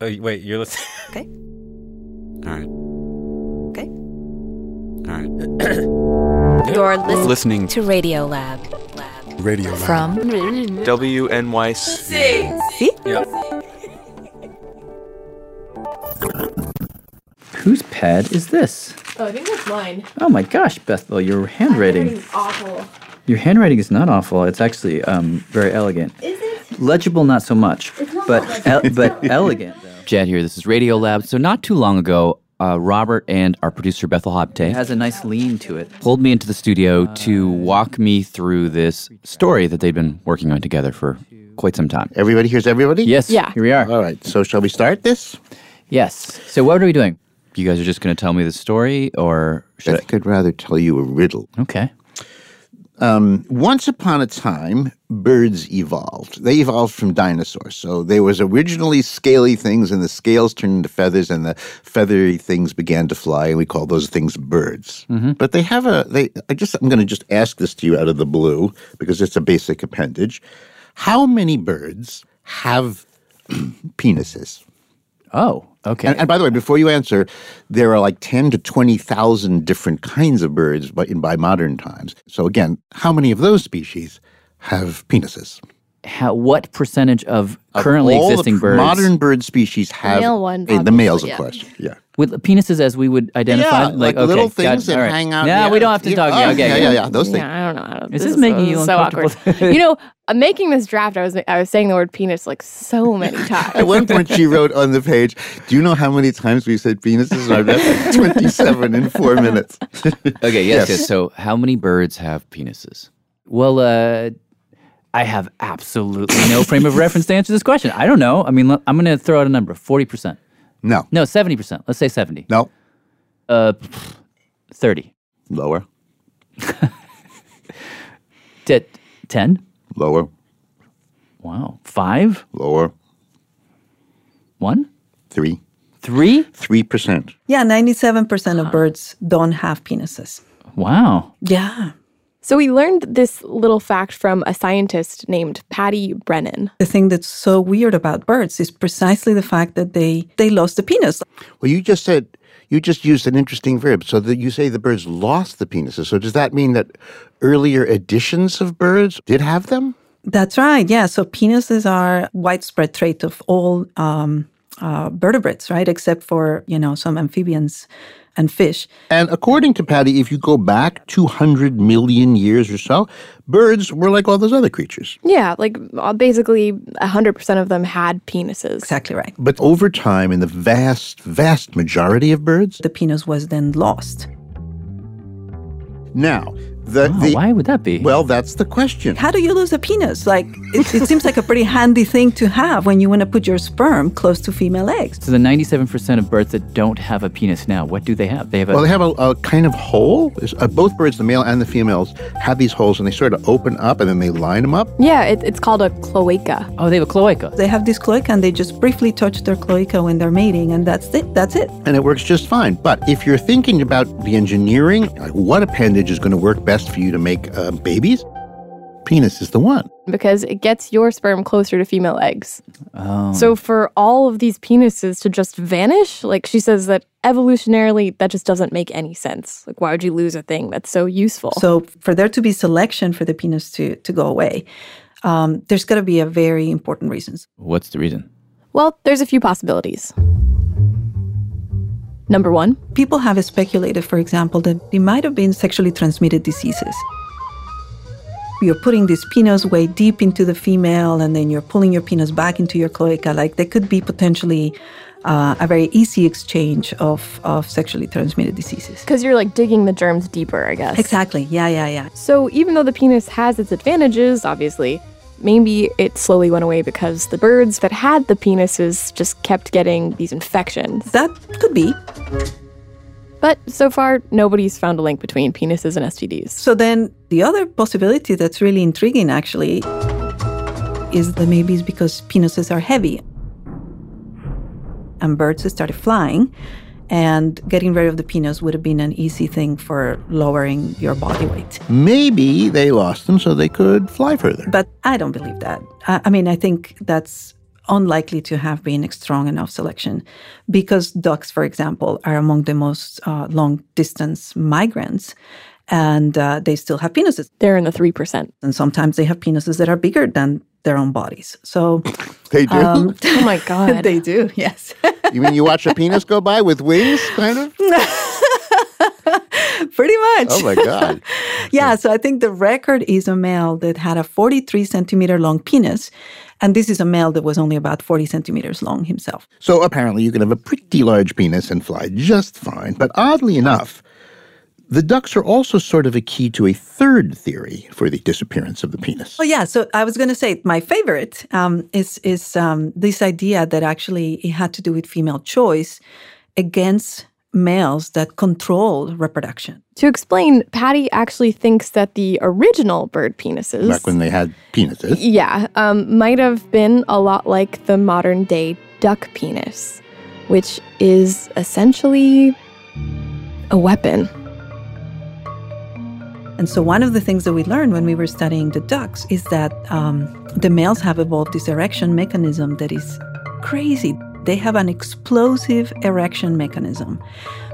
Oh, wait, you're listening. Okay. All right. Okay. All right. You're listening, Listening to Radio Lab. Radio Lab. From WNYC. Whose pad is this? Oh, I think that's mine. Oh my gosh, Bethel, your handwriting. Handwriting's awful. Your handwriting is not awful. It's actually um, very elegant. Is it? Legible, not so much, not but legible. el- but elegant. Though. Jad here. This is Radio Lab. So not too long ago, uh, Robert and our producer Bethel It Habte has a nice lean to it. pulled me into the studio to walk me through this story that they'd been working on together for quite some time. Everybody hears everybody? Yes. Yeah. Here we are. All right. So shall we start this? Yes. So what are we doing? You guys are just going to tell me the story, or I should think I'd rather tell you a riddle. Okay. Um, once upon a time, birds evolved. They evolved from dinosaurs. So there was originally scaly things, and the scales turned into feathers, and the feathery things began to fly, and we call those things birds. Mm-hmm. But they have a they. I just I'm going to just ask this to you out of the blue because it's a basic appendage. How many birds have penises? Oh, okay. And, and by the way, before you answer, there are like 10 to 20,000 different kinds of birds by, in, by modern times. So again, how many of those species have penises? How, what percentage of currently All the existing pr- birds Modern bird species have male one, the males, of obviously, course. Yeah. with penises as we would identify? Yeah, like little okay, got things it. that All right. hang out. Yeah, we don't have to talk. oh, Yeah, okay. yeah, yeah, yeah. Those things. Yeah, I don't know. I don't, Is this making you so awkward? you know, uh, making this draft, I was I was saying the word penis like so many times. At one point, she wrote on the page, "Do you know how many times we said penises?" And I read like twenty-seven in four minutes. okay? Yes. Yes, yes. So how many birds have penises? Well, uh, I have absolutely no frame of reference to answer this question. I don't know. I mean, l- I'm going to throw out a number: forty percent. No, No, seventy percent. Let's say seventy. no, Uh, thirty. lower, T- ten. lower, Wow. Five. lower. One. Three, Three. three percent. Yeah, 97% of birds don't have penises. Wow. Yeah. So we learned this little fact from a scientist named Patty Brennan. The thing that's so weird about birds is precisely the fact that they they lost the penis. Well, you just said you just used an interesting verb. So that you say the birds lost the penises. So does that mean that earlier editions of birds did have them? That's right. Yeah. So penises are widespread trait of all um, uh, vertebrates, right? Except for you know some amphibians and fish. And according to Patty, if you go back 200 million years or so, birds were like all those other creatures. Yeah, like uh, basically 100% of them had penises. Exactly right. But over time, in the vast, vast majority of birds, The penis was then lost. now, the, Oh, the why would that be? well, that's the question. How do you lose a penis? Like it, it seems like a pretty handy thing to have when you want to put your sperm close to female eggs. so the ninety-seven percent of birds that don't have a penis now, what do they have? They have a. Well, they have a, a kind of hole. Uh, both birds, the male and the females, have these holes, and they sort of open up, and then they line them up. Yeah, it, it's called a cloaca. oh, they have a cloaca. They have this cloaca and they just briefly touch their cloaca when they're mating, and that's it. That's it. and it works just fine. But if you're thinking about the engineering, like what appendage is going to work best for you to make uh, babies, penis is the one. because it gets your sperm closer to female eggs. Oh. So for all of these penises to just vanish, like she says that evolutionarily that just doesn't make any sense. Like why would you lose a thing that's so useful? So for there to be selection for the penis to to go away, um, there's got to be a very important reasons. What's the reason? well, there's a few possibilities. Number 1, People have speculated, for example, that they might have been sexually transmitted diseases. You're putting this penis way deep into the female, and then you're pulling your penis back into your cloaca. Like there could be potentially uh, a very easy exchange of, of sexually transmitted diseases. because you're like digging the germs deeper, I guess. Exactly. Yeah, yeah, yeah. So even though the penis has its advantages, obviously, maybe it slowly went away because the birds that had the penises just kept getting these infections. That could be. But so far, nobody's found a link between penises and STDs. So then the other possibility that's really intriguing actually is that maybe it's because penises are heavy. And birds started flying, and getting rid of the penis would have been an easy thing for lowering your body weight. Maybe they lost them so they could fly further. But I don't believe that. I, I mean, I think that's unlikely to have been a strong enough selection because ducks, for example, are among the most uh, long distance migrants and uh, they still have penises. They're in the 3%. And sometimes they have penises that are bigger than their own bodies. So They do? um, Oh my God. they do, yes. you mean you watch a penis go by with wings, kind of? Pretty much. Oh my God. Yeah, so I think the record is a male that had a 43 centimeter long penis. And this is a male that was only about 40 centimeters long himself. So apparently you can have a pretty large penis and fly just fine. But oddly enough, the ducks are also sort of a key to a third theory for the disappearance of the penis. Oh yeah, so I was going to say my favorite um, is is um, this idea that actually it had to do with female choice against males that control reproduction. To explain, Patty actually thinks that the original bird penises. Back when they had penises. Yeah, um, might have been a lot like the modern day duck penis, which is essentially a weapon. And so one of the things that we learned when we were studying the ducks is that um, the males have evolved this erection mechanism that is crazy. They have an explosive erection mechanism.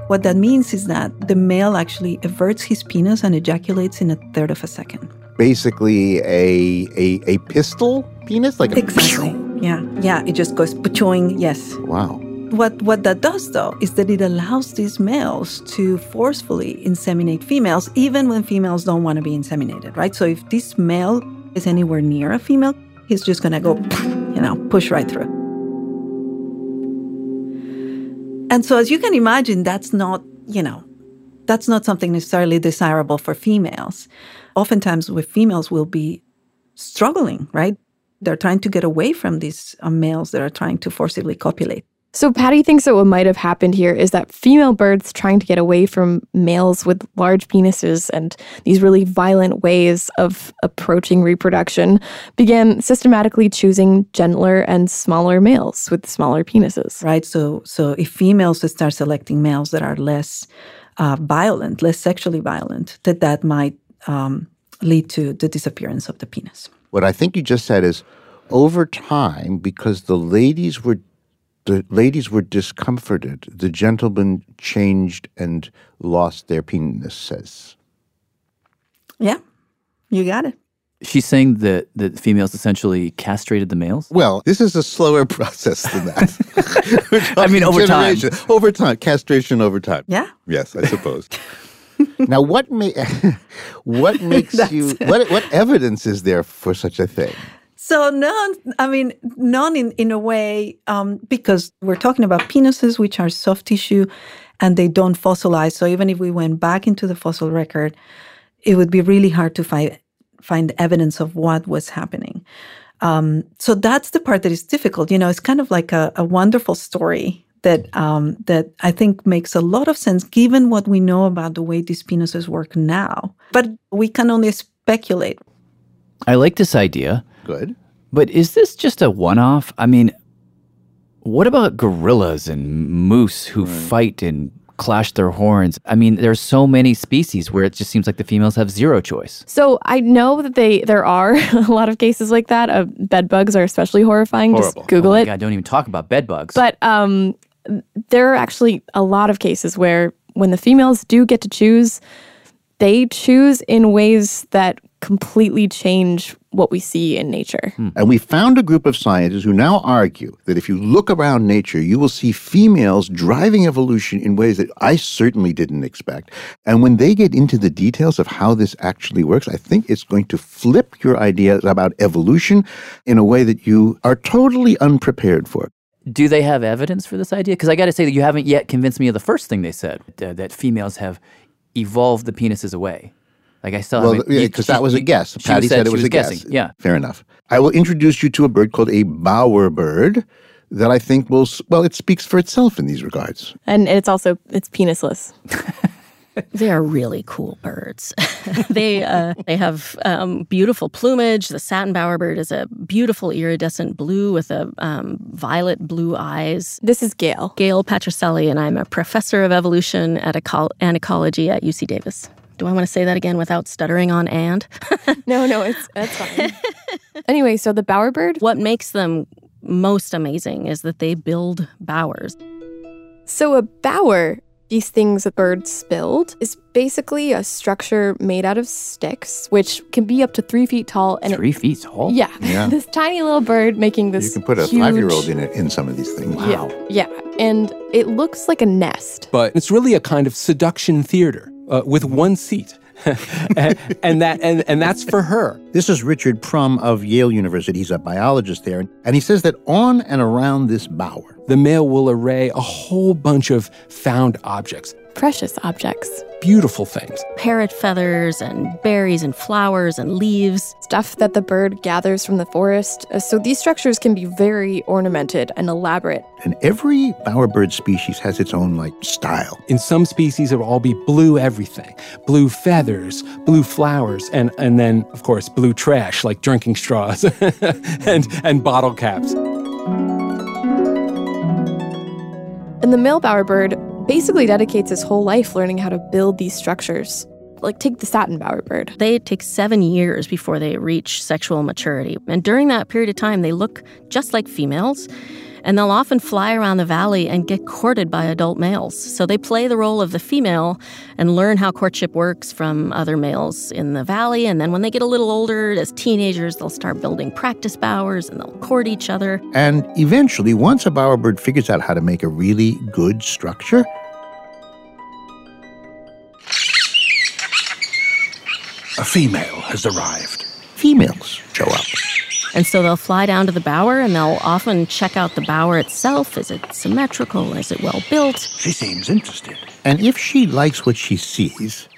What that means is that the male actually everts his penis and ejaculates in a third of a second. Basically a a, a pistol penis? Like a Exactly. Yeah, yeah. It just goes pachoing. Yes. Wow. What what that does though is that it allows these males to forcefully inseminate females, even when females don't want to be inseminated, right? So if this male is anywhere near a female, he's just gonna go, you know, push right through. And so as you can imagine, that's not, you know, that's not something necessarily desirable for females. Oftentimes with females will be struggling, right? They're trying to get away from these uh, males that are trying to forcibly copulate. So Patty thinks that what might have happened here is that female birds trying to get away from males with large penises and these really violent ways of approaching reproduction began systematically choosing gentler and smaller males with smaller penises. right? So, so if females start selecting males that are less uh, violent, less sexually violent, that that might um, lead to the disappearance of the penis. What I think you just said is over time, because the ladies were the ladies were discomforted, the gentlemen changed and lost their penises. Yeah, you got it. She's saying that that females essentially castrated the males. Well, this is a slower process than that. I mean, over time. Over time, castration over time. Yeah. Yes, I suppose. now, what ma- what makes you what what evidence is there for such a thing? So none, I mean, none in, in a way, um, because we're talking about penises, which are soft tissue and they don't fossilize. So even if we went back into the fossil record, it would be really hard to find, find evidence of what was happening. Um, so that's the part that is difficult. You know, it's kind of like a, a wonderful story that um, that I think makes a lot of sense given what we know about the way these penises work now. But we can only speculate. I like this idea. Good. But is this just a one off? I mean, what about gorillas and moose who fight and clash their horns. I mean, there's so many species where it just seems like the females have zero choice. So I know that they there are a lot of cases like that. Uh, bed bugs are especially horrifying. Horrible. Just Google oh my it. God, don't even talk about bed bugs. But um, there are actually a lot of cases where when the females do get to choose, they choose in ways that completely change what we see in nature. And we found a group of scientists who now argue that if you look around nature, you will see females driving evolution in ways that I certainly didn't expect. And when they get into the details of how this actually works, I think it's going to flip your ideas about evolution in a way that you are totally unprepared for. do they have evidence for this idea? Because I got to say that you haven't yet convinced me of the first thing they said uh, that females have evolved the penises away. Like I still Well, haven't- yeah, because that was a guess. she Patty said said, it she was, a guessing. guess. Yeah. Fair enough. I will introduce you to a bird called a bower bird that I think will, well, it speaks for itself in these regards. And it's also it's penisless. They are really cool birds. they uh, they have um, beautiful plumage. The satin bowerbird is a beautiful iridescent blue with a um, violet blue eyes. This is Gail. Gail Patricelli, and I'm a professor of evolution at eco- and ecology at UC Davis. Do I want to say that again without stuttering on and? No, no, it's that's fine. anyway, so the bowerbird. What makes them most amazing is that they build bowers. So a bower, these things that birds build, is basically a structure made out of sticks, which can be up to three feet tall. And it- Three feet tall? yeah, Yeah. this tiny little bird making this. You can put a huge- five year old in it in some of these things. Yeah, yeah, and it looks like a nest. but it's really a kind of seduction theater uh, with one seat. and, and that and, and that's for her. This is Richard Prum of Yale University. He's a biologist there. And he says that on and around this bower, The male will array a whole bunch of found objects, Precious objects. beautiful things. Parrot feathers and berries and flowers and leaves. Stuff that the bird gathers from the forest. Uh, So these structures can be very ornamented and elaborate. and every bowerbird species has its own, like, style. In some species, it will all be blue everything blue feathers, blue flowers, and, and then, of course, blue trash like drinking straws and, and bottle caps. And the male bowerbird basically dedicates his whole life learning how to build these structures. Like, take the satin bowerbird. They take seven years before they reach sexual maturity. And during that period of time, they look just like females. And they'll often fly around the valley and get courted by adult males. So they play the role of the female and learn how courtship works from other males in the valley. And then when they get a little older, as teenagers, they'll start building practice bowers and they'll court each other. And eventually, once a bowerbird figures out how to make a really good structure, A female has arrived. females show up. And so they'll fly down to the bower and they'll often check out the bower itself. Is it symmetrical? Is it well built? She seems interested. And if she likes what she sees,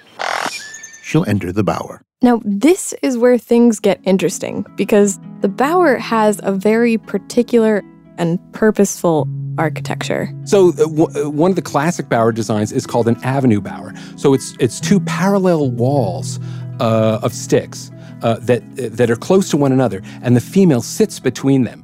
she'll enter the bower. Now, this is where things get interesting because the bower has a very particular and purposeful architecture. So uh, w- uh, one of the classic bower designs is called an avenue bower. So it's it's two parallel walls uh, of sticks uh, that that are close to one another, and the female sits between them.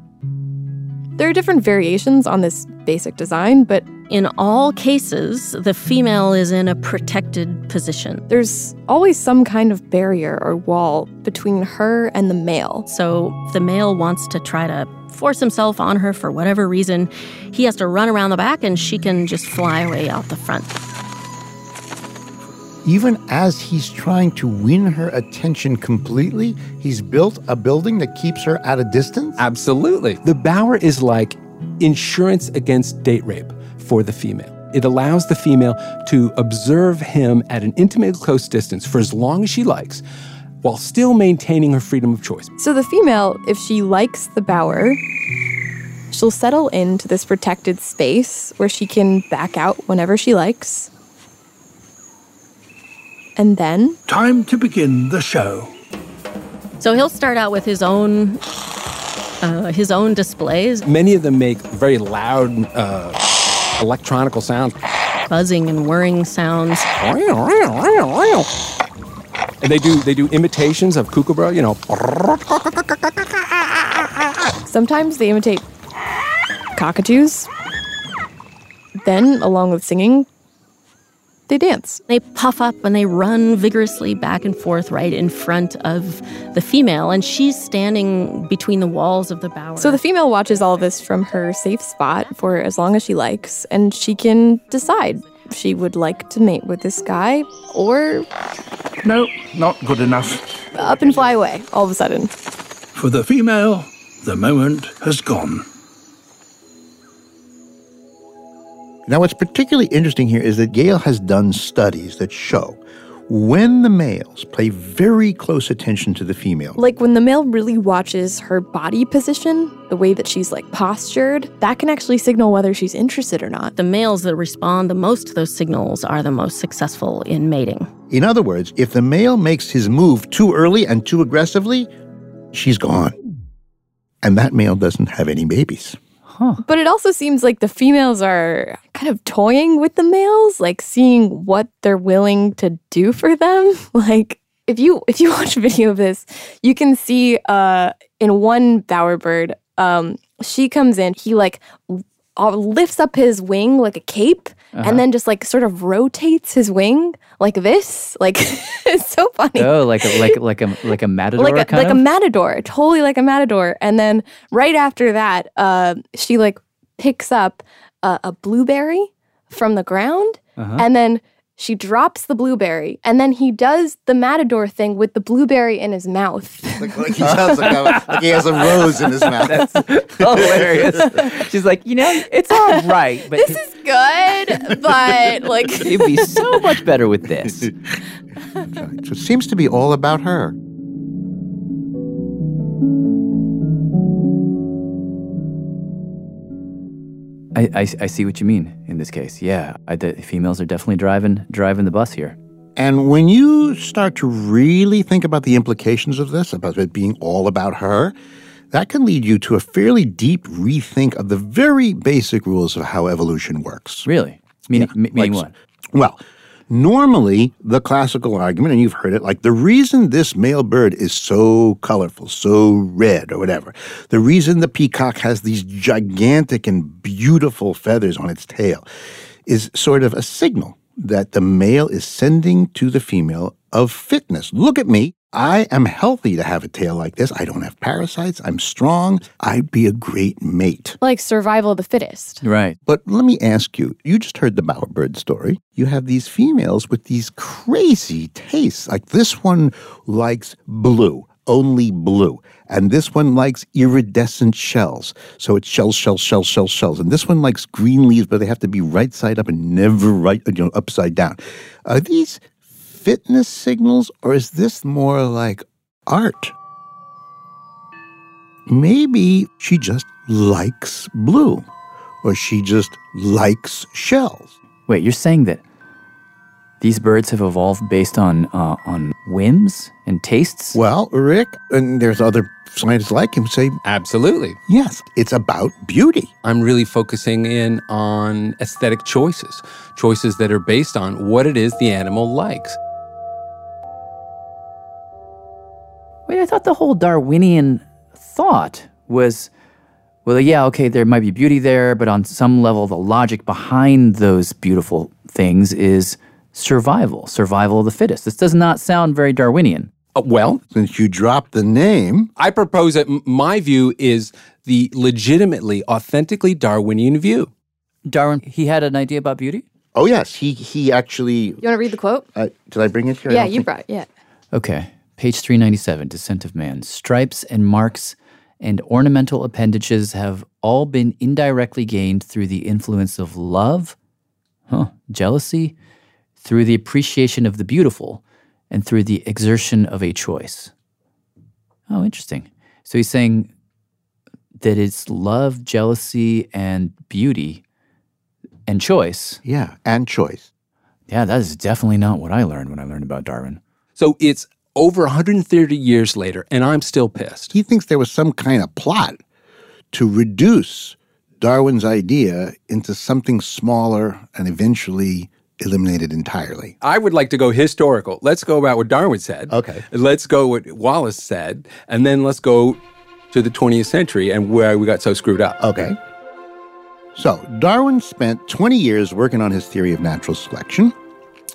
There are different variations on this basic design, but In all cases, the female is in a protected position. there's always some kind of barrier or wall between her and the male. So if the male wants to try to force himself on her for whatever reason, he has to run around the back and she can just fly away out the front. Even as he's trying to win her attention completely, he's built a building that keeps her at a distance. Absolutely, the bower is like insurance against date rape for the female. It allows the female to observe him at an intimate close distance for as long as she likes, while still maintaining her freedom of choice. So the female, if she likes the bower, she'll settle into this protected space where she can back out whenever she likes. And then Time to begin the show. So he'll start out with his own uh, his own displays, Many of them make very loud uh, electronical sounds. buzzing and whirring sounds. And they do they do imitations of kookaburra, you know. sometimes they imitate cockatoos. Then, along with singing, they dance. They puff up and they run vigorously back and forth right in front of the female, and she's standing between the walls of the bower. So the female watches all of this from her safe spot for as long as she likes, and she can decide if she would like to mate with this guy or No, not good enough. up and fly away all of a sudden. For the female, the moment has gone. Now, what's particularly interesting here is that Gail has done studies that show when the males pay very close attention to the female, Like when the male really watches her body position, the way that she's like postured, that can actually signal whether she's interested or not. the males that respond the most to those signals are the most successful in mating. in other words, if the male makes his move too early and too aggressively, she's gone. And that male doesn't have any babies. But it also seems like the females are kind of toying with the males, like seeing what they're willing to do for them. Like if you if you watch a video of this, you can see uh in one bowerbird, um, she comes in, he like uh, lifts up his wing like a cape Uh-huh. and then just like sort of rotates his wing like this. Like it's so funny. Oh, like a like like a like a matador like a, like of. a matador, totally like a matador. And then right after that, uh, she like picks up a, a blueberry from the ground, Uh-huh. and then she drops the blueberry, and then he does the matador thing with the blueberry in his mouth. Like, like he sounds like, a, like he has a rose in his mouth. That's hilarious. She's like, you know, it's all right, but this is good, but like it'd be so much better with this. so it seems to be all about her. I, I, I see what you mean in this case. Yeah, I, the females are definitely driving driving the bus here. And when you start to really think about the implications of this, about it being all about her, that can lead you to a fairly deep rethink of the very basic rules of how evolution works. Really? Meaning, m- meaning Like- what? Well, normally the classical argument, and you've heard it, like the reason this male bird is so colorful, so red, or whatever, the reason the peacock has these gigantic and beautiful feathers on its tail is sort of a signal that the male is sending to the female of fitness. Look at me. I am healthy to have a tail like this. I don't have parasites. I'm strong. I'd be a great mate. like survival of the fittest. Right. But let me ask you you just heard the bowerbird story. You have these females with these crazy tastes. Like this one likes blue, only blue. And this one likes iridescent shells. So it's shells, shells, shells, shells, shells. And this one likes green leaves, but they have to be right side up and never right, you know, upside down. Are these fitness signals or is this more like art? Maybe she just likes blue or she just likes shells. Wait, you're saying that these birds have evolved based on uh, on whims and tastes? Well, Rick, and there's other scientists like him say, Absolutely. yes, it's about beauty. I'm really focusing in on aesthetic choices, choices that are based on what it is the animal likes. Wait, I thought the whole Darwinian thought was, well, yeah, okay, there might be beauty there, but on some level, the logic behind those beautiful things is survival, survival of the fittest. This does not sound very Darwinian. Uh, well, Since you dropped the name, I propose that m- my view is the legitimately, authentically Darwinian view. Darwin, he had an idea about beauty? oh yes, he he actually. You want to read the quote? Uh, did I bring it here? Yeah, you think- brought. Yeah. Okay, page 397, Descent of Man. Stripes and marks and ornamental appendages have all been indirectly gained through the influence of love, huh, jealousy, through the appreciation of the beautiful, and through the exertion of a choice. Oh, interesting. So he's saying that it's love, jealousy, and beauty and choice. Yeah, and choice. Yeah, that is definitely not what I learned when I learned about Darwin. So it's over 130 years later, and I'm still pissed. He thinks there was some kind of plot to reduce Darwin's idea into something smaller and eventually eliminated entirely. I would like to go historical. Let's go about what Darwin said. Okay. Let's go what Wallace said, and then let's go to the 20th century and where we got so screwed up. Okay. So, Darwin spent 20 years working on his theory of natural selection.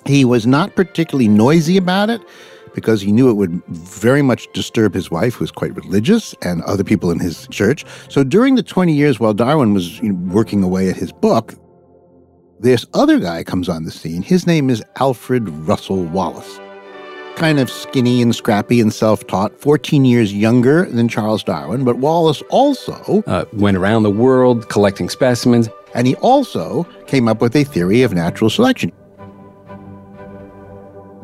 He was not particularly noisy about it because he knew it would very much disturb his wife, who was quite religious, and other people in his church. So during the 20 years while Darwin was you know, working away at his book, this other guy comes on the scene. His name is Alfred Russel Wallace. Kind of skinny and scrappy and self taught, 14 years younger than Charles Darwin, but Wallace also uh, went around the world collecting specimens. And he also came up with a theory of natural selection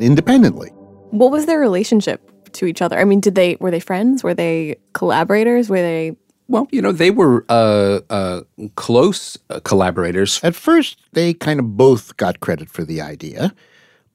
independently. What was their relationship to each other? I mean, did they were they friends? Were they collaborators? Were they well, you know, they were uh, uh, close uh, collaborators. At first, they kind of both got credit for the idea.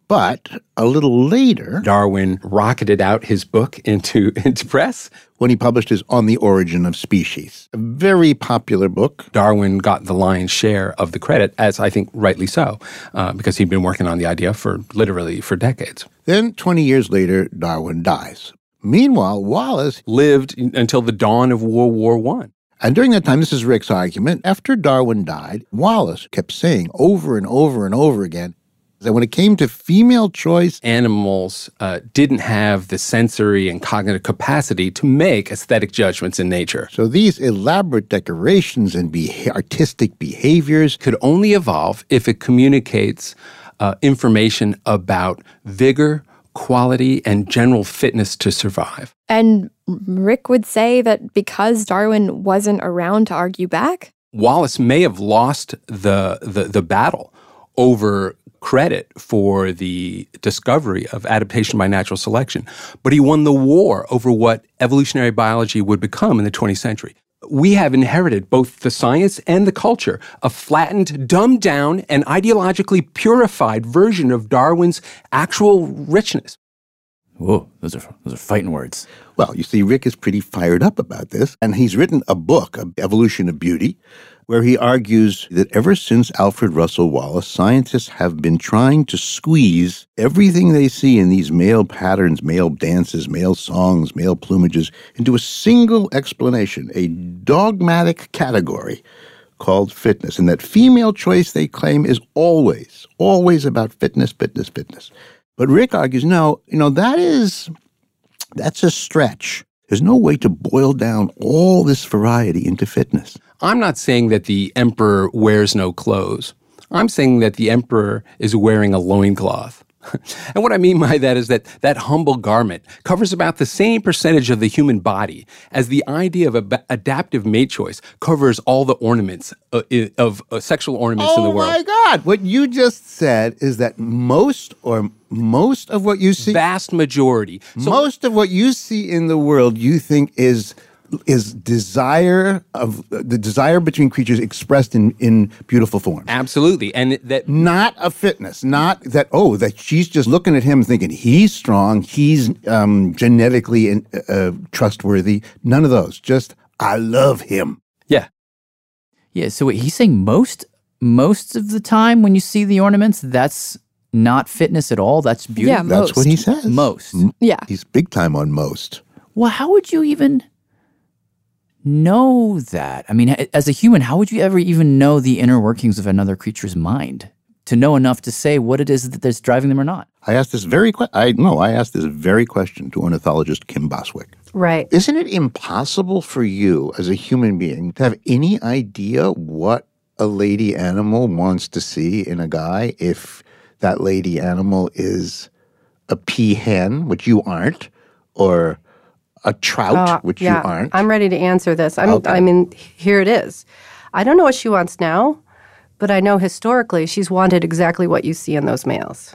But a little later, Darwin rocketed out his book into, into press when he published his On the Origin of Species, a very popular book. Darwin got the lion's share of the credit, as I think rightly so, uh, because he'd been working on the idea for literally for decades. Then, 20 years later, Darwin dies. Meanwhile, Wallace lived until the dawn of World War One. And during that time, this is Rick's argument, after Darwin died, Wallace kept saying over and over and over again that when it came to female choice, animals uh, didn't have the sensory and cognitive capacity to make aesthetic judgments in nature. So these elaborate decorations and be- artistic behaviors could only evolve if it communicates uh, information about vigor, quality, and general fitness to survive. And Rick would say that because Darwin wasn't around to argue back, Wallace may have lost the, the, the battle over credit for the discovery of adaptation by natural selection, but he won the war over what evolutionary biology would become in the 20th century. We have inherited both the science and the culture, a flattened, dumbed down, and ideologically purified version of Darwin's actual richness. Whoa, those are those are fighting words. Well, you see, Rick is pretty fired up about this, and he's written a book, Evolution of Beauty, where he argues that ever since Alfred Russel Wallace, scientists have been trying to squeeze everything they see in these male patterns, male dances, male songs, male plumages into a single explanation, a dogmatic category called fitness. And that female choice, they claim, is always, always about fitness, fitness, fitness. But Rick argues, no, you know, that is, that's a stretch. There's no way to boil down all this variety into fitness. I'm not saying that the emperor wears no clothes. I'm saying that the emperor is wearing a loincloth. and what I mean by that is that that humble garment covers about the same percentage of the human body as the idea of ab- adaptive mate choice covers all the ornaments uh, of uh, sexual ornaments oh in the world. Oh my God! What you just said is that most or most of what you see, vast majority, so, most of what you see in the world, you think is is desire of the desire between creatures expressed in in beautiful forms. Absolutely, and that not a fitness, not that oh that she's just looking at him thinking he's strong, he's um, genetically in, uh, trustworthy. None of those. Just I love him. Yeah, yeah. So wait, he's saying most most of the time when you see the ornaments, that's not fitness at all. That's beauty. Yeah, that's most. what he says. Most. Yeah, he's big time on most. Well, how would you even? Know that? I mean, as a human, how would you ever even know the inner workings of another creature's mind to know enough to say what it is that's driving them or not? I asked this very que- I no, I asked this very question to ornithologist Kim Bostwick. Right. Isn't it impossible for you as a human being to have any idea what a lady animal wants to see in a guy if that lady animal is a peahen, which you aren't, or a trout, uh, which yeah, you aren't. I'm ready to answer this. I'm, Okay. I mean, here it is. I don't know what she wants now, but I know historically she's wanted exactly what you see in those males.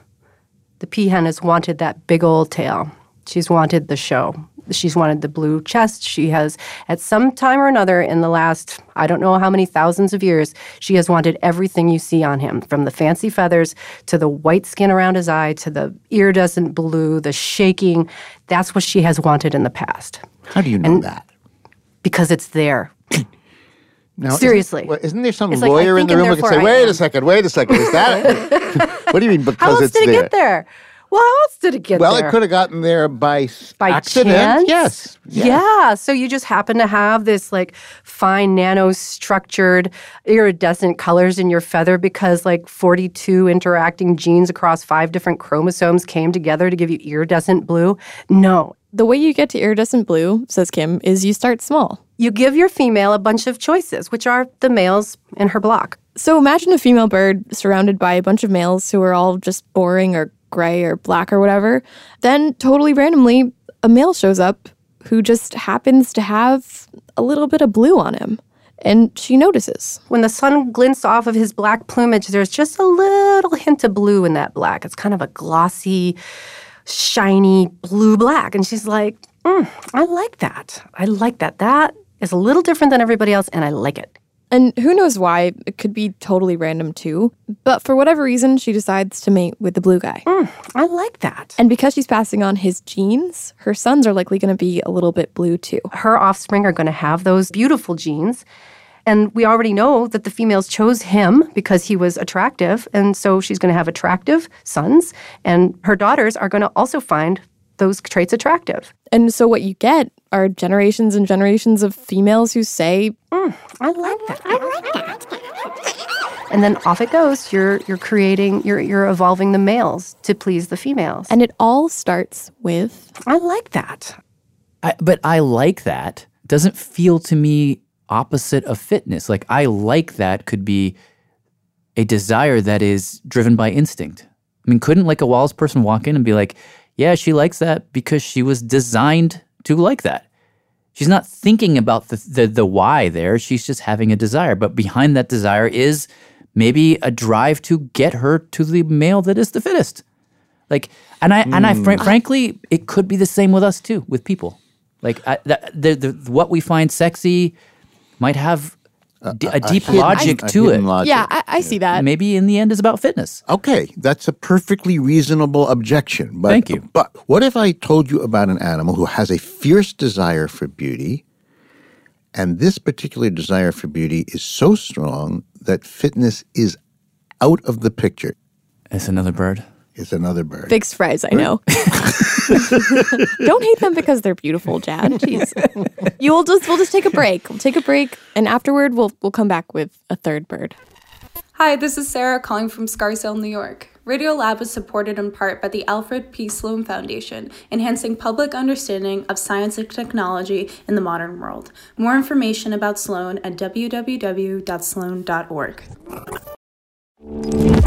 The peahen has wanted that big old tail. She's wanted the show. She's wanted the blue chest. She has, at some time or another in the last, I don't know how many thousands of years, she has wanted everything you see on him from the fancy feathers to the white skin around his eye to the iridescent blue, the shaking. That's what she has wanted in the past. How do you know And- that? Because it's there. Now, Seriously. Isn't, well, isn't there some It's like, lawyer in the room who therefore say, wait a second, wait a second, is that? what do you mean because How else it's did it there? get there? Well, how else did it get well, there? it could have gotten there by, by accident. chance? Yes. Yeah. So you just happen to have this like fine nano-structured iridescent colors in your feather because like 42 interacting genes across five different chromosomes came together to give you iridescent blue. No. The way you get to iridescent blue, says Kim, is you start small. You give your female a bunch of choices, which are the males in her block. So imagine a female bird surrounded by a bunch of males who are all just boring or gray or black or whatever. Then, totally randomly, a male shows up who just happens to have a little bit of blue on him. And she notices. When the sun glints off of his black plumage, there's just a little hint of blue in that black. It's kind of a glossy, shiny blue black. And she's like, mm, I like that. I like that. That is a little different than everybody else, and I like it. And who knows why? It could be totally random too. But for whatever reason, she decides to mate with the blue guy. Mm, I like that. And because she's passing on his genes, her sons are likely going to be a little bit blue too. Her offspring are going to have those beautiful genes. And we already know that the females chose him because he was attractive. And so she's going to have attractive sons. And her daughters are going to also find those traits attractive. And so what you get are generations and generations of females who say, mm, "I like that. I like that." And then off it goes. You're you're creating you're you're evolving the males to please the females. And it all starts with I like that. I, but I like that. Doesn't feel to me opposite of fitness. Like I like that could be a desire that is driven by instinct. I mean, couldn't like a Wallace person walk in and be like, "Yeah, she likes that because she was designed to like that." She's not thinking about the the, the why there. She's just having a desire, but behind that desire is maybe a drive to get her to the male that is the fittest. Like, and I and I fr- hmm. frankly, it could be the same with us too, with people. Like, I, that, the, the what we find sexy might have d- a, deep hidden- logic a to it. logic. Yeah, I, I see that. Maybe in the end is about fitness. Okay, that's a perfectly reasonable objection. But, Thank you. But what if I told you about an animal who has a fierce desire for beauty, and this particular desire for beauty is so strong that fitness is out of the picture? It's another bird. It's another bird. Big surprise, I know. Don't hate them because they're beautiful, Jad. Jeez. You will just we'll just take a break. We'll take a break and afterward we'll we'll come back with a third bird. Hi, this is Sarah calling from Scarsdale, New York. Radio Lab is supported in part by the Alfred P. Sloan Foundation, enhancing public understanding of science and technology in the modern world. More information about Sloan at www.sloan.org.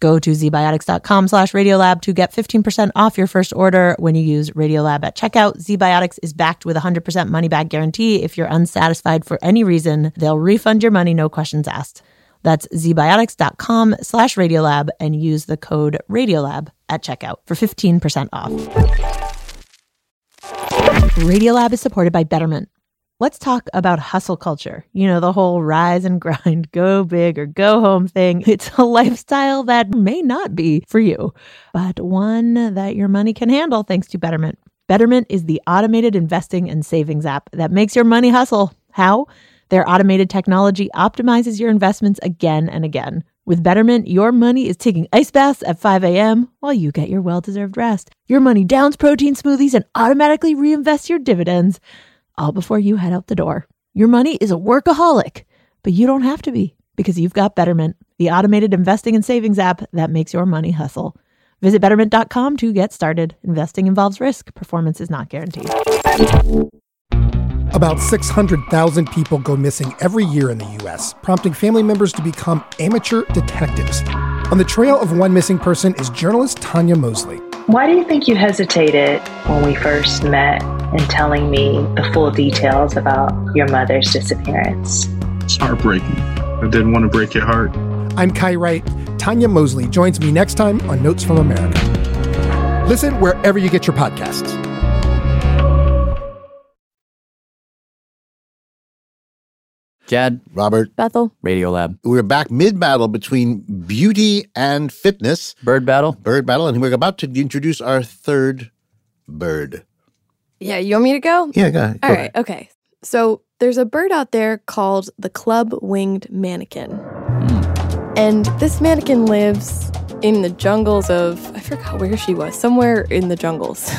Go to zbiotics.com slash radiolab to get 15% off your first order when you use Radiolab at checkout. Zbiotics is backed with a 100% money back guarantee. If you're unsatisfied for any reason, they'll refund your money, no questions asked. That's zbiotics.com slash radiolab and use the code radiolab at checkout for 15% off. Radiolab is supported by Betterment. Let's talk about hustle culture. You know, the whole rise and grind, go big or go home thing. It's a lifestyle that may not be for you, but one that your money can handle thanks to Betterment. Betterment is the automated investing and savings app that makes your money hustle. How? Their automated technology optimizes your investments again and again. With Betterment, your money is taking ice baths at 5 a.m. while you get your well deserved rest. Your money downs protein smoothies and automatically reinvests your dividends all before you head out the door. Your money is a workaholic, but you don't have to be because you've got Betterment, the automated investing and savings app that makes your money hustle. Visit betterment.com to get started. Investing involves risk, performance is not guaranteed. About 600,000 people go missing every year in the U.S., prompting family members to become amateur detectives. On the trail of one missing person is journalist Tanya Mosley. Why do you think you hesitated when we first met in telling me the full details about your mother's disappearance? It's heartbreaking. I didn't want to break your heart. I'm Kai Wright. Tanya Mosley joins me next time on Notes from America. Listen wherever you get your podcasts. Jad, Robert, Bethel. Radio Lab. We're back mid battle between beauty and fitness. Bird battle. Bird battle. And we're about to introduce our third bird. Yeah, you want me to go? Yeah, go ahead. All Go right, okay. So there's a bird out there called the club winged manakin. Hmm. And this manakin lives in the jungles of, I forgot where she was, somewhere in the jungles.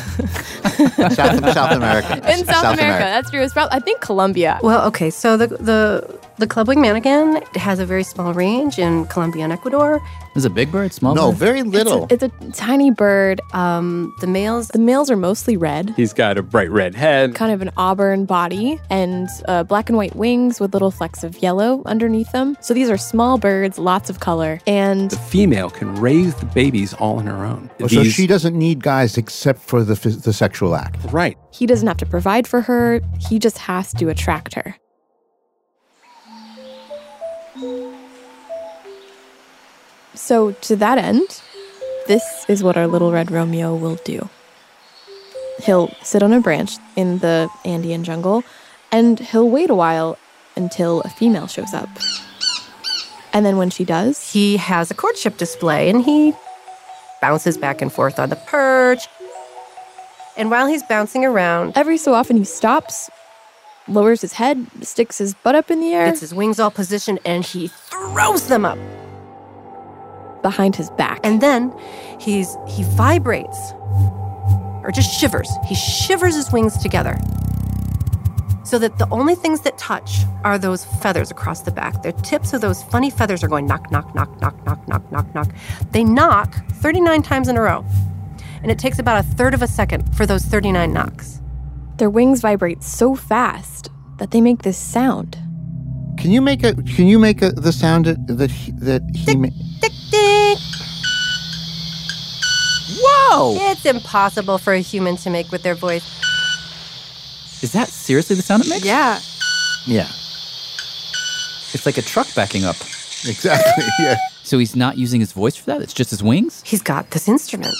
South, South America. in South, America. That's true. It's probably, I think Colombia. Well, okay, so the the the clubwing manakin has a very small range in Colombia and Ecuador. Is it a big bird, small No, bird? very little. It's a tiny bird. Um, the males, The males are mostly red. He's got a bright red head. kind of an auburn body and uh, black and white wings with little flecks of yellow underneath them. So these are small birds, lots of color, and The female can raise the babies all on her own. Oh, so she doesn't need guys except for the the sexual act. right. he doesn't have to provide for her. He just has to attract her. So, to that end, this is what our little red Romeo will do. He'll sit on a branch in the Andean jungle and he'll wait a while until a female shows up. And then when she does, he has a courtship display and he bounces back and forth on the perch. And while he's bouncing around, every so often he stops, lowers his head, sticks his butt up in the air gets his wings all positioned, and he throws them up. behind his back. And then he's he vibrates or just shivers. He shivers his wings together. So that the only things that touch are those feathers across the back. The tips of those funny feathers are going knock, knock, knock, knock, knock, knock, knock, knock. They knock 39 times in a row. And it takes about a third of a second for those 39 knocks. Their wings vibrate so fast that they make this sound. Can you make a? Can you make a, the sound that that he, that he ma- Tick, tick. Whoa! It's impossible for a human to make with their voice. Is that seriously the sound it makes? Yeah. Yeah, It's like a truck backing up. exactly. Yeah. So he's not using his voice for that? It's just his wings? He's got this instrument.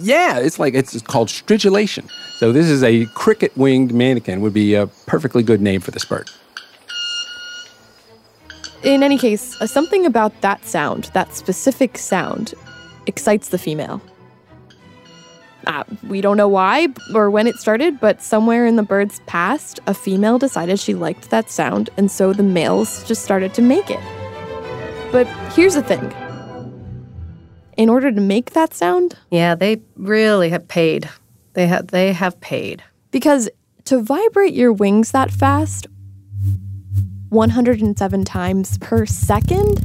Yeah, it's like it's called stridulation. So this is a cricket-winged manakin. Would be a perfectly good name for this bird. In any case, uh, something about that sound, that specific sound, excites the female. Uh, we don't know why or when it started, but somewhere in the bird's past, a female decided she liked that sound, and so the males just started to make it. But here's the thing in order to make that sound, Yeah, they really have paid. They have they have paid. because to vibrate your wings that fast, 107 times per second,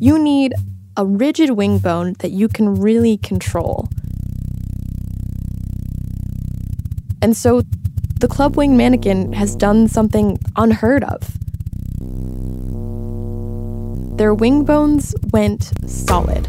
you need a rigid wing bone that you can really control. And so the club wing manakin has done something unheard of. Their wing bones went solid.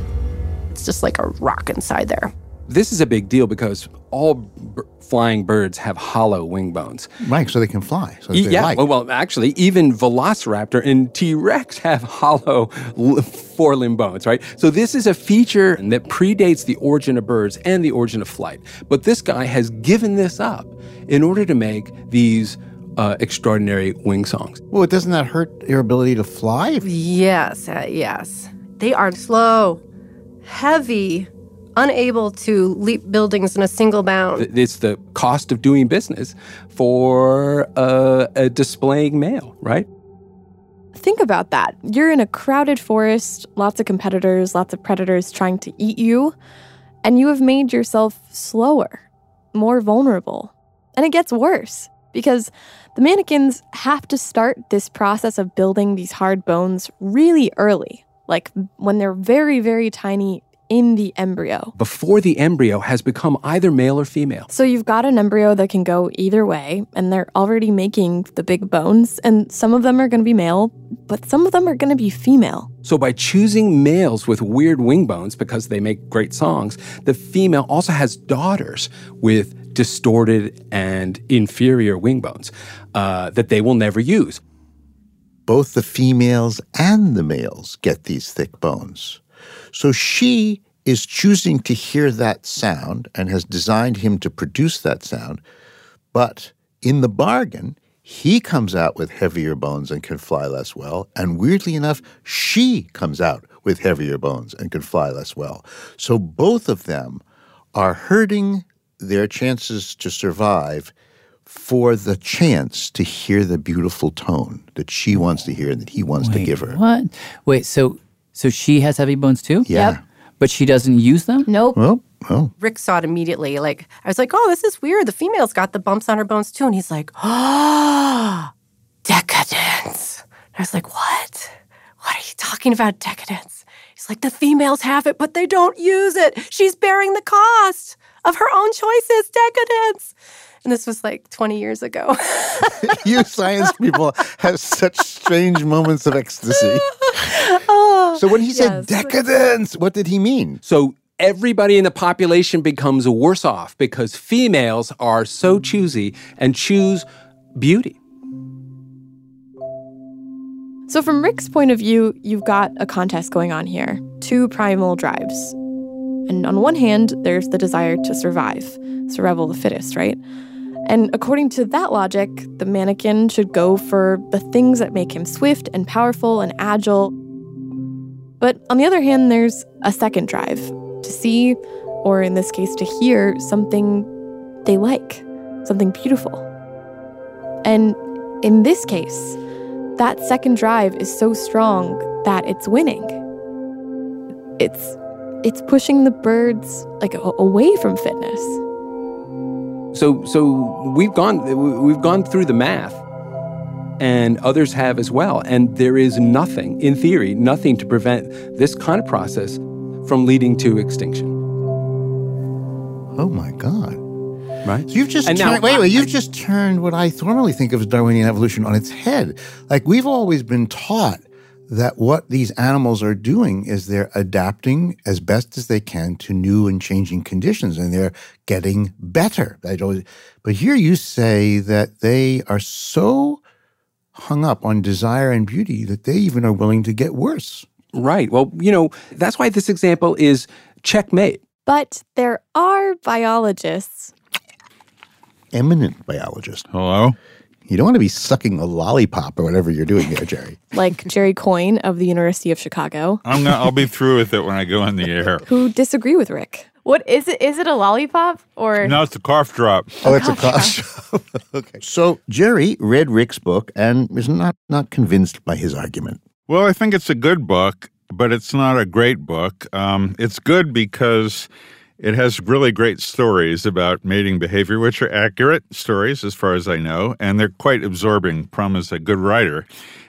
It's just like a rock inside there. This is a big deal because all b- flying birds have hollow wing bones. Right, so they can fly. So they yeah, like. well, well, actually, even Velociraptor and T Rex have hollow l- forelimb bones, right? So this is a feature that predates the origin of birds and the origin of flight. But this guy has given this up in order to make these uh, extraordinary wing songs. Well, doesn't that hurt your ability to fly? Yes, uh, yes. They are slow, heavy, unable to leap buildings in a single bound. It's the cost of doing business for uh, a displaying male, right? Think about that. You're in a crowded forest, lots of competitors, lots of predators trying to eat you, and you have made yourself slower, more vulnerable. And it gets worse because the manakins have to start this process of building these hard bones really early, like when they're very, very tiny in the embryo. Before the embryo has become either male or female. So you've got an embryo that can go either way, and they're already making the big bones, and some of them are going to be male, but some of them are going to be female. So, by choosing males with weird wing bones because they make great songs, the female also has daughters with distorted and inferior wing bones uh, that they will never use. Both the females and the males get these thick bones. So she is choosing to hear that sound and has designed him to produce that sound. But in the bargain, He comes out with heavier bones and can fly less well. And weirdly enough, she comes out with heavier bones and can fly less well. So both of them are hurting their chances to survive for the chance to hear the beautiful tone that she wants to hear and that he wants to give her. What? Wait, so so she has heavy bones too? Yeah. Yep. But she doesn't use them? Nope. Well, oh. Rick saw it immediately. Like I was like, "Oh, this is weird. The female's got the bumps on her bones too." And he's like, "Ah, decadence." I was like, "What? What are you talking about, decadence?" He's like, "The females have it, but they don't use it. She's bearing the cost of her own choices. Decadence." And this was like 20 years ago. you science people have such strange moments of ecstasy. Oh, so when he said decadence, what did he mean? So everybody in the population becomes worse off because females are so choosy and choose beauty. So, from Rick's point of view, you've got a contest going on here two primal drives. And on one hand, there's the desire to survive, survival of the fittest, right? And according to that logic, the manakin should go for the things that make him swift and powerful and agile. But on the other hand, there's a second drive to see, or in this case, to hear something they like, something beautiful. And in this case, that second drive is so strong that it's winning. It's it's pushing the birds like away from fitness. So so we've gone we've gone through the math and others have as well and there is nothing in theory nothing to prevent this kind of process from leading to extinction. Oh my god. Right? So you've just And now turned, wait, I- wait, you've just turned what I normally think of as Darwinian evolution on its head. Like we've always been taught that what these animals are doing is they're adapting as best as they can to new and changing conditions and they're getting better. I don't- But here you say that they are so hung up on desire and beauty that they even are willing to get worse. Right. Well, you know, that's why this example is checkmate. But there are biologists Eminent biologist. Hello? You don't want to be sucking a lollipop or whatever you're doing there, Jerry. like Jerry Coyne of the University of Chicago, I'm not, I'll be through with it when I go in the air. who disagree with Rick. What is it? Is it a lollipop or? No, it's a cough drop. Oh, it's a cough. Drop. okay. So Jerry read Rick's book and was not not convinced by his argument. Well, I think it's a good book, but it's not a great book. Um, it's good because it has really great stories about mating behavior, which are accurate stories as far as I know, and they're quite absorbing. Prum is a good writer.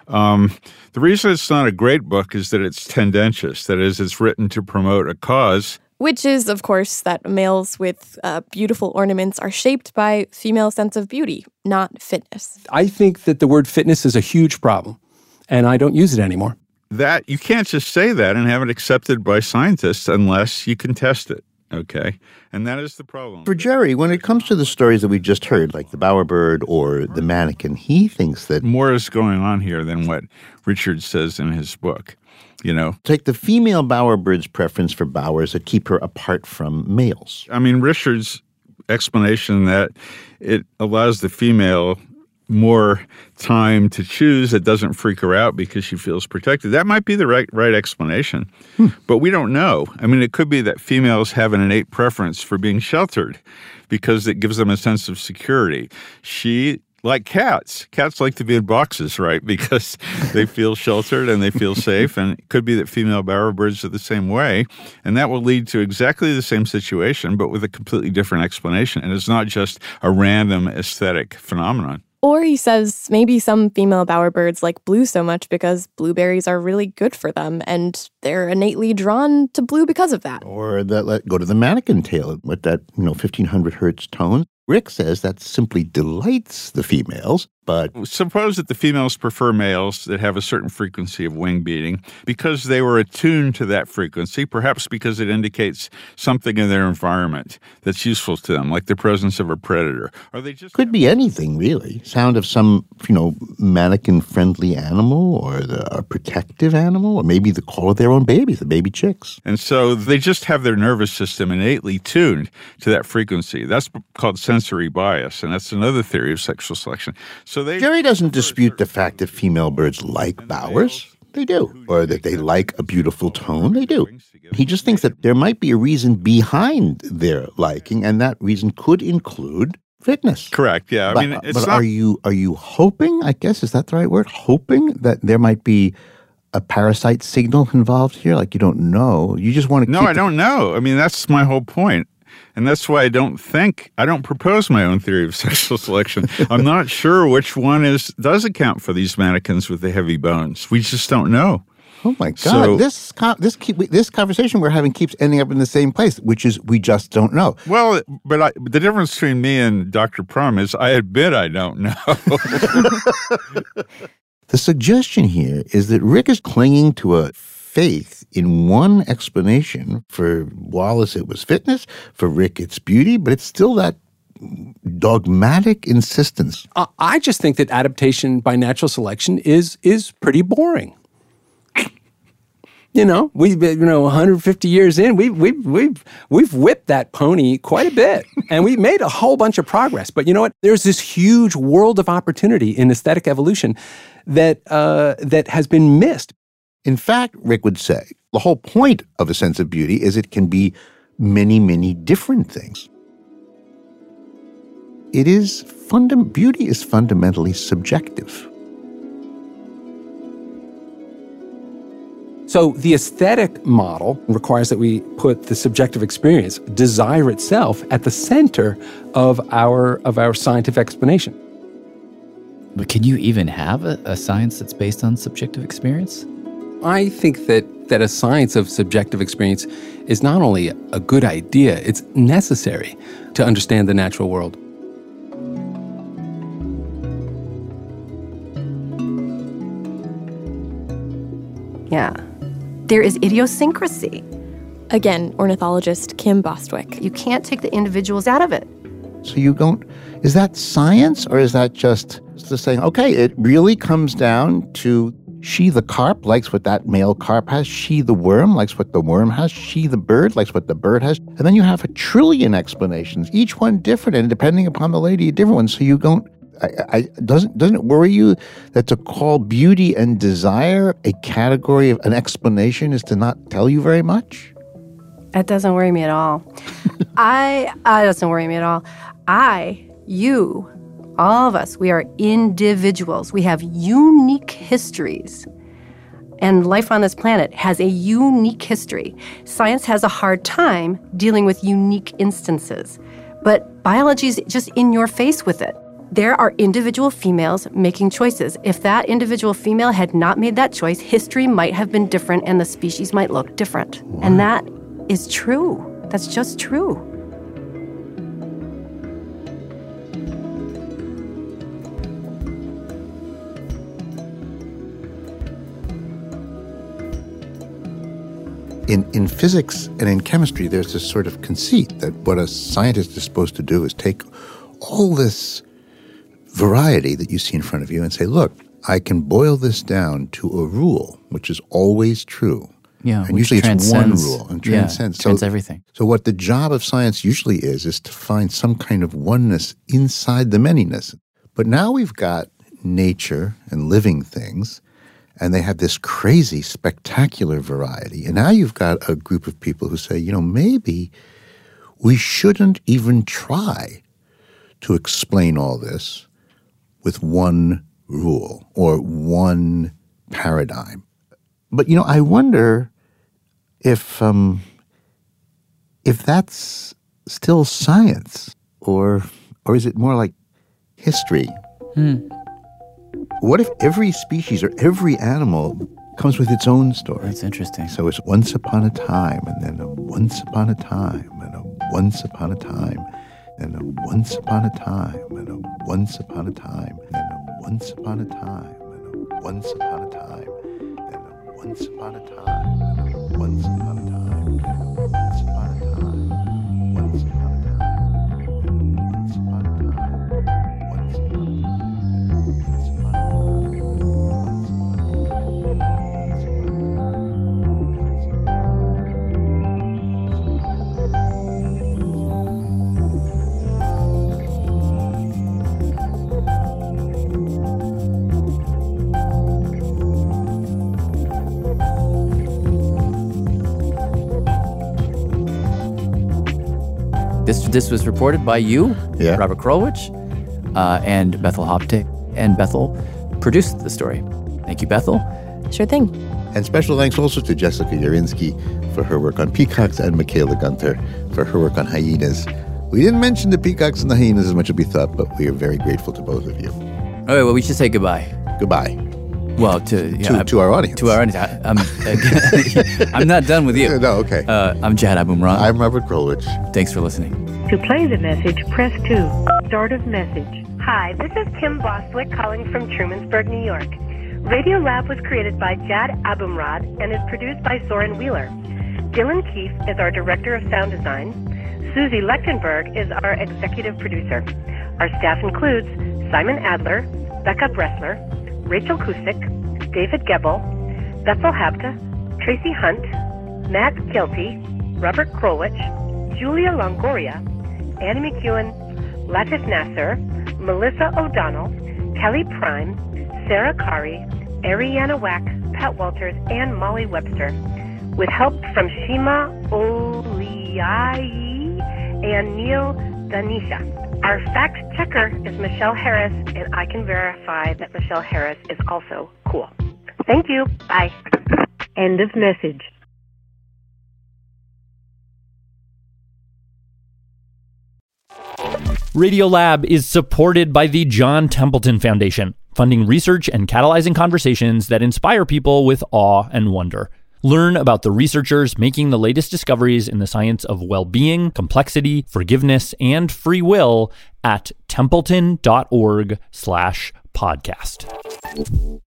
Um, the reason it's not a great book is that it's tendentious. That is, it's written to promote a cause. Which is, of course, that males with uh, beautiful ornaments are shaped by female sense of beauty, not fitness. I think that the word fitness is a huge problem and I don't use it anymore. That you can't just say that and have it accepted by scientists unless you can test it. Okay, and that is the problem. For Jerry, when it comes to the stories that we just heard, like the bowerbird or the mannequin, he thinks that more is going on here than what Richard says in his book. You know, take the female bowerbird's preference for bowers that keep her apart from males. I mean, Richard's explanation that it allows the female more time to choose that doesn't freak her out because she feels protected. That might be the right right explanation hmm. but we don't know. I mean it could be that females have an innate preference for being sheltered because it gives them a sense of security. She like cats. Cats like to be in boxes right? Because they feel sheltered and they feel safe and it could be that female bowerbirds are the same way and that will lead to exactly the same situation but with a completely different explanation and it's not just a random aesthetic phenomenon Or he says maybe some female bowerbirds like blue so much because blueberries are really good for them and they're innately drawn to blue because of that. Or that let go to the manakin tail with that, you know, 1500 hertz tone. Rick says that simply delights the females, but suppose that the females prefer males that have a certain frequency of wing beating because they were attuned to that frequency, perhaps because it indicates something in their environment that's useful to them, like the presence of a predator. Or they just could be anything really. Sound of some, you know, manakin friendly animal or the, a protective animal or maybe the call of their own babies, the baby chicks. And so they just have their nervous system innately tuned to that frequency. That's called sensory sensory bias, and that's another theory of sexual selection. So they Jerry doesn't dispute the fact that female birds like bowers. They do. Or that they like a beautiful tone. They do. He just thinks that there might be a reason behind their liking, and that reason could include fitness. Correct. Yeah. I but, mean, uh, it's but are you are you hoping? I guess is that the right word? Hoping that there might be a parasite signal involved here. Like you don't know. You just want to. No, I don't know. I mean, that's my whole point. And that's why I don't think I don't propose my own theory of sexual selection. I'm not sure which one is does account for these manakins with the heavy bones. We just don't know. Oh my God! So- this this keep, this conversation we're having keeps ending up in the same place, which is we just don't know. Well, but I, the difference between me and Dr. Prum is I admit I don't know. The suggestion here is that Rick is clinging to a faith in one explanation. For Wallace, it was fitness. For Rick, it's beauty. But it's still that dogmatic insistence. Uh, I just think that adaptation by natural selection is is pretty boring. You know, we've been, you know 150 years in, we've we've we've we've whipped that pony quite a bit, and we've made a whole bunch of progress. But you know what? There's this huge world of opportunity in aesthetic evolution that uh, that has been missed. In fact, Rick would say the whole point of a sense of beauty is it can be many, many different things. It is fundam- beauty is fundamentally subjective. So the aesthetic model requires that we put the subjective experience, desire itself, at the center of our of our scientific explanation. But can you even have a, a science that's based on subjective experience? I think that that a science of subjective experience is not only a good idea, it's necessary to understand the natural world. Yeah. There is idiosyncrasy. Again, ornithologist Kim Bostwick. You can't take the individuals out of it. So you don't. Is that science or is that just just saying? Okay, it really comes down to she the carp likes what that male carp has. She the worm likes what the worm has. She the bird likes what the bird has. And then you have a trillion explanations, each one different, and depending upon the lady, a different one. So you don't. I, I, doesn't doesn't it worry you that to call beauty and desire a category of an explanation is to not tell you very much? That doesn't worry me at all. I, I doesn't worry me at all. I, you, all of us, we are individuals. We have unique histories. And life on this planet has a unique history. Science has a hard time dealing with unique instances. But biology is just in your face with it. There are individual females making choices. If that individual female had not made that choice, history might have been different and the species might look different. And that is true. That's just true. In, in physics and in chemistry, there's this sort of conceit that what a scientist is supposed to do is take all this variety that you see in front of you and say, look, I can boil this down to a rule, which is always true. Yeah, and usually it's one rule and yeah, transcends. trans everything. So what the job of science usually is is to find some kind of oneness inside the manyness. But now we've got nature and living things, and they have this crazy, spectacular variety. And now you've got a group of people who say, you know, maybe we shouldn't even try to explain all this with one rule or one paradigm. But you know, I wonder if um, if that's still science, or or is it more like history? What if every species or every animal comes with its own story? That's interesting. So it's once upon a time, and then a once upon a time, and a once upon a time, and a once upon a time, and a once upon a time, and a once upon a time, and a once upon a time, and a once upon a time, This this was reported by you, Yeah. Robert Krulwich, uh, and Bethel Habte. And Bethel produced the story. Thank you, Bethel. Sure thing. And special thanks also to Jessica Yarinsky for her work on peacocks and Michaela Gunter for her work on hyenas. We didn't mention the peacocks and the hyenas as much as we thought, but we are very grateful to both of you. All right, well, we should say goodbye. Goodbye. Well, to yeah, To- I'm- to our audience. To our audience. I, I'm, I'm not done with you. No, okay. Uh, I'm Jad Abumrad. I'm Robert Krulwich. Thanks for listening. To play the message, press 2. Start of message. Hi, this is Kim Bostwick calling from Trumansburg, New York. Radiolab was created by Jad Abumrad and is produced by Soren Wheeler. Dylan Keefe is our director of sound design. Susie Lechtenberg is our executive producer. Our staff includes Simon Adler, Becca Bressler, Rachel Cusick, David Gebel, Bethel Habte, Tracy Hunt, Matt Kielty, Robert Krulwich, Julia Longoria, Annie McEwen, Latif Nasser, Melissa O'Donnell, Kelly Prime, Sarah Qari, Ariana Wack, Pat Walters, and Molly Webster, with help from Shima Oliaee and Neel Dhanesha. Our fact checker is Michelle Harris, and I can verify that Michelle Harris is also cool. Thank you. Bye. End of message. Radiolab is supported by the John Templeton Foundation, funding research and catalyzing conversations that inspire people with awe and wonder. Learn about the researchers making the latest discoveries in the science of well being, complexity, forgiveness, and free will at templeton.org slash podcast.